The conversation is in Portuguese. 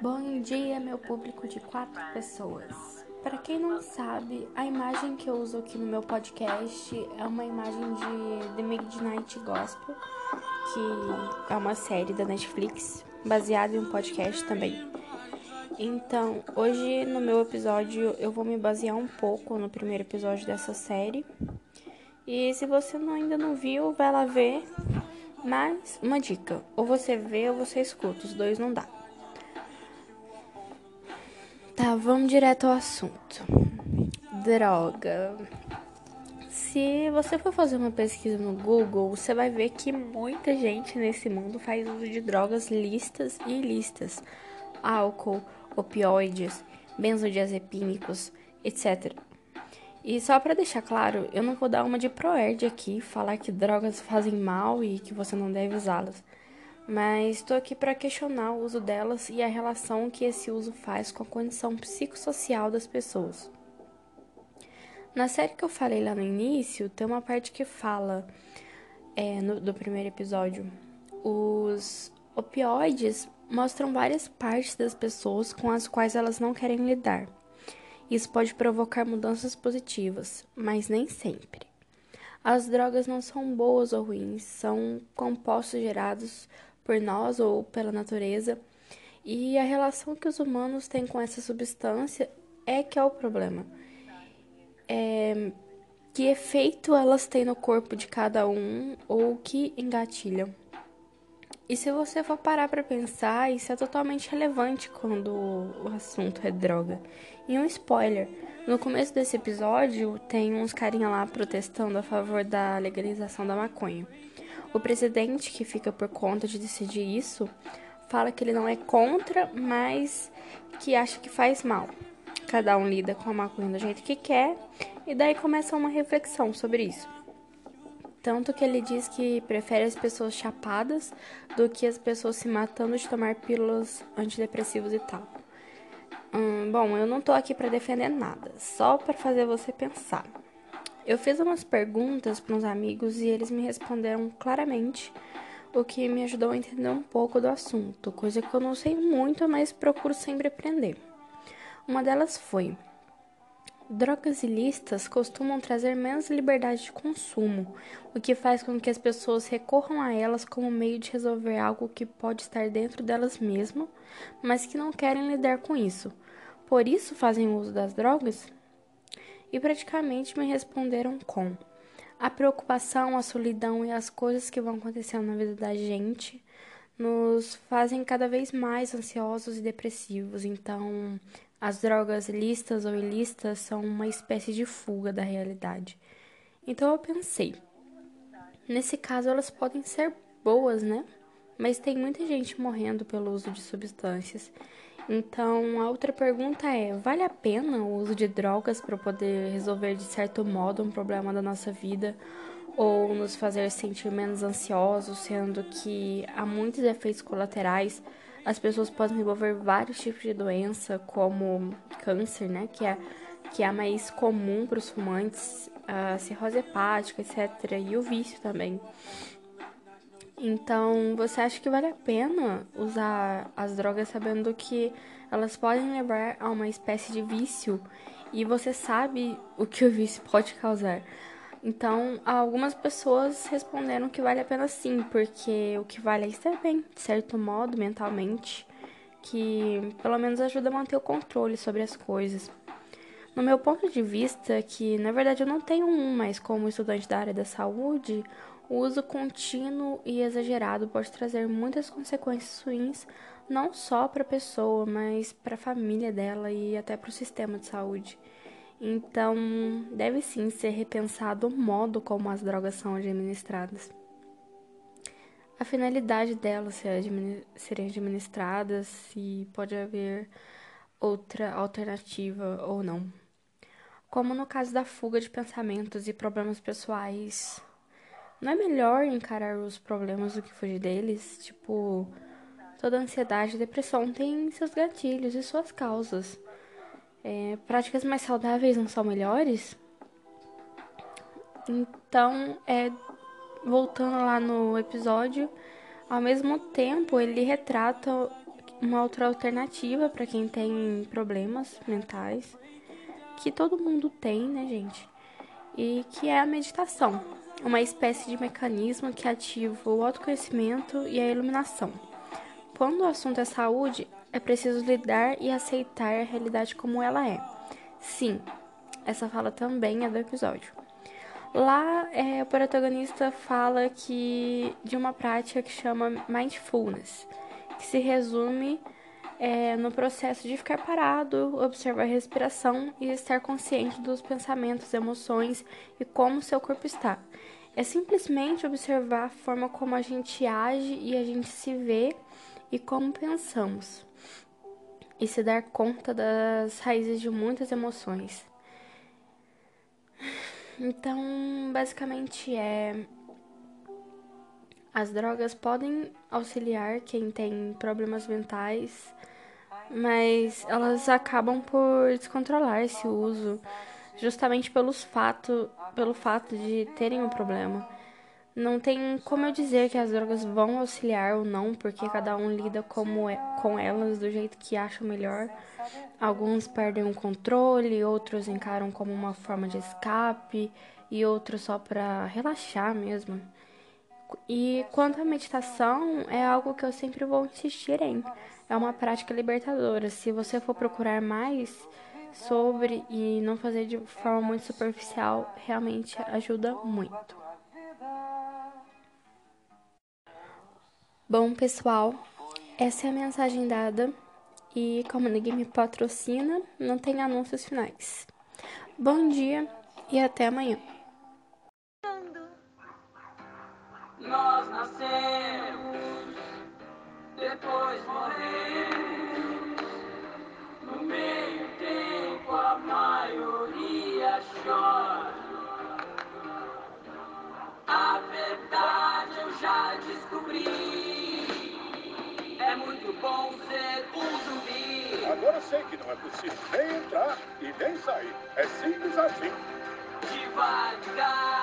Bom dia, meu público de quatro pessoas. Para quem não sabe, a imagem que eu uso aqui no meu podcast é uma imagem de The Midnight Gospel, que é uma série da Netflix baseada em um podcast também. Então, hoje no meu episódio eu vou me basear um pouco no primeiro episódio dessa série. E se você ainda não viu, vai lá ver. Mas uma dica, ou você vê ou você escuta, os dois não dá. Tá, vamos direto ao assunto. Droga. Se você for fazer uma pesquisa no Google, você vai ver que muita gente nesse mundo faz uso de drogas listas e ilícitas. Álcool, opioides, benzodiazepínicos, etc. E só para deixar claro, eu não vou dar uma de proerd aqui, falar que drogas fazem mal e que você não deve usá-las mas estou aqui para questionar o uso delas e a relação que esse uso faz com a condição psicossocial das pessoas. Na série que eu falei lá no início, tem uma parte que fala é, no, do primeiro episódio. Os opioides mostram várias partes das pessoas com as quais elas não querem lidar. Isso pode provocar mudanças positivas, mas nem sempre. As drogas não são boas ou ruins, são compostos gerados por nós ou pela natureza. E a relação que os humanos têm com essa substância é que é o problema. É, que efeito elas têm no corpo de cada um ou que engatilham. E se você for parar para pensar, isso é totalmente relevante quando o assunto é droga. E um spoiler: no começo desse episódio, tem uns carinha lá protestando a favor da legalização da maconha. O presidente, que fica por conta de decidir isso, fala que ele não é contra, mas que acha que faz mal. Cada um lida com a maconha do jeito que quer, e daí começa uma reflexão sobre isso. Tanto que ele diz que prefere as pessoas chapadas do que as pessoas se matando de tomar pílulas antidepressivas e tal. Hum, bom, eu não tô aqui para defender nada, só para fazer você pensar. Eu fiz umas perguntas para uns amigos e eles me responderam claramente, o que me ajudou a entender um pouco do assunto, coisa que eu não sei muito, mas procuro sempre aprender. Uma delas foi: Drogas ilícitas costumam trazer menos liberdade de consumo, o que faz com que as pessoas recorram a elas como meio de resolver algo que pode estar dentro delas mesmas, mas que não querem lidar com isso. Por isso fazem uso das drogas? E praticamente me responderam com: a preocupação, a solidão e as coisas que vão acontecendo na vida da gente nos fazem cada vez mais ansiosos e depressivos. Então, as drogas listas ou ilícitas são uma espécie de fuga da realidade. Então eu pensei, nesse caso elas podem ser boas, né? Mas tem muita gente morrendo pelo uso de substâncias. Então, a outra pergunta é: vale a pena o uso de drogas para poder resolver de certo modo um problema da nossa vida ou nos fazer sentir menos ansiosos, sendo que há muitos efeitos colaterais? As pessoas podem desenvolver vários tipos de doença, como câncer, né, que é que é a mais comum para os fumantes, a cirrose hepática, etc, e o vício também. Então, você acha que vale a pena usar as drogas sabendo que elas podem levar a uma espécie de vício e você sabe o que o vício pode causar? Então, algumas pessoas responderam que vale a pena sim, porque o que vale é estar bem, de certo modo, mentalmente, que pelo menos ajuda a manter o controle sobre as coisas. No meu ponto de vista, que na verdade eu não tenho um, mas como estudante da área da saúde, o uso contínuo e exagerado pode trazer muitas consequências ruins, não só para a pessoa, mas para a família dela e até para o sistema de saúde. Então, deve sim ser repensado o modo como as drogas são administradas. A finalidade delas serem administradas, se pode haver outra alternativa ou não. Como no caso da fuga de pensamentos e problemas pessoais não é melhor encarar os problemas do que fugir deles? Tipo, toda ansiedade e depressão tem seus gatilhos e suas causas. É, práticas mais saudáveis não são melhores? Então, é, voltando lá no episódio, ao mesmo tempo ele retrata uma outra alternativa para quem tem problemas mentais, que todo mundo tem, né, gente? E que é a meditação, uma espécie de mecanismo que ativa o autoconhecimento e a iluminação. Quando o assunto é saúde, é preciso lidar e aceitar a realidade como ela é. Sim, essa fala também é do episódio. Lá, é, o protagonista fala que de uma prática que chama mindfulness, que se resume é, no processo de ficar parado, observar a respiração e estar consciente dos pensamentos, emoções e como seu corpo está. É simplesmente observar a forma como a gente age e a gente se vê e como pensamos, e se dar conta das raízes de muitas emoções. Então, basicamente é. As drogas podem auxiliar quem tem problemas mentais, mas elas acabam por descontrolar esse uso, justamente pelos fato, pelo fato de terem um problema. Não tem como eu dizer que as drogas vão auxiliar ou não, porque cada um lida como é, com elas do jeito que acha melhor. Alguns perdem o controle, outros encaram como uma forma de escape e outros só para relaxar mesmo. E quanto à meditação, é algo que eu sempre vou insistir em. É uma prática libertadora. Se você for procurar mais sobre e não fazer de forma muito superficial, realmente ajuda muito. Bom, pessoal, essa é a mensagem dada e como ninguém me patrocina, não tem anúncios finais. Bom dia e até amanhã. Nós nascemos, depois morremos. No meio tempo a maioria chora. A verdade eu já descobri é muito bom ser um zumbi. Agora sei que não é possível nem entrar e nem sair. É simples assim. Devagar.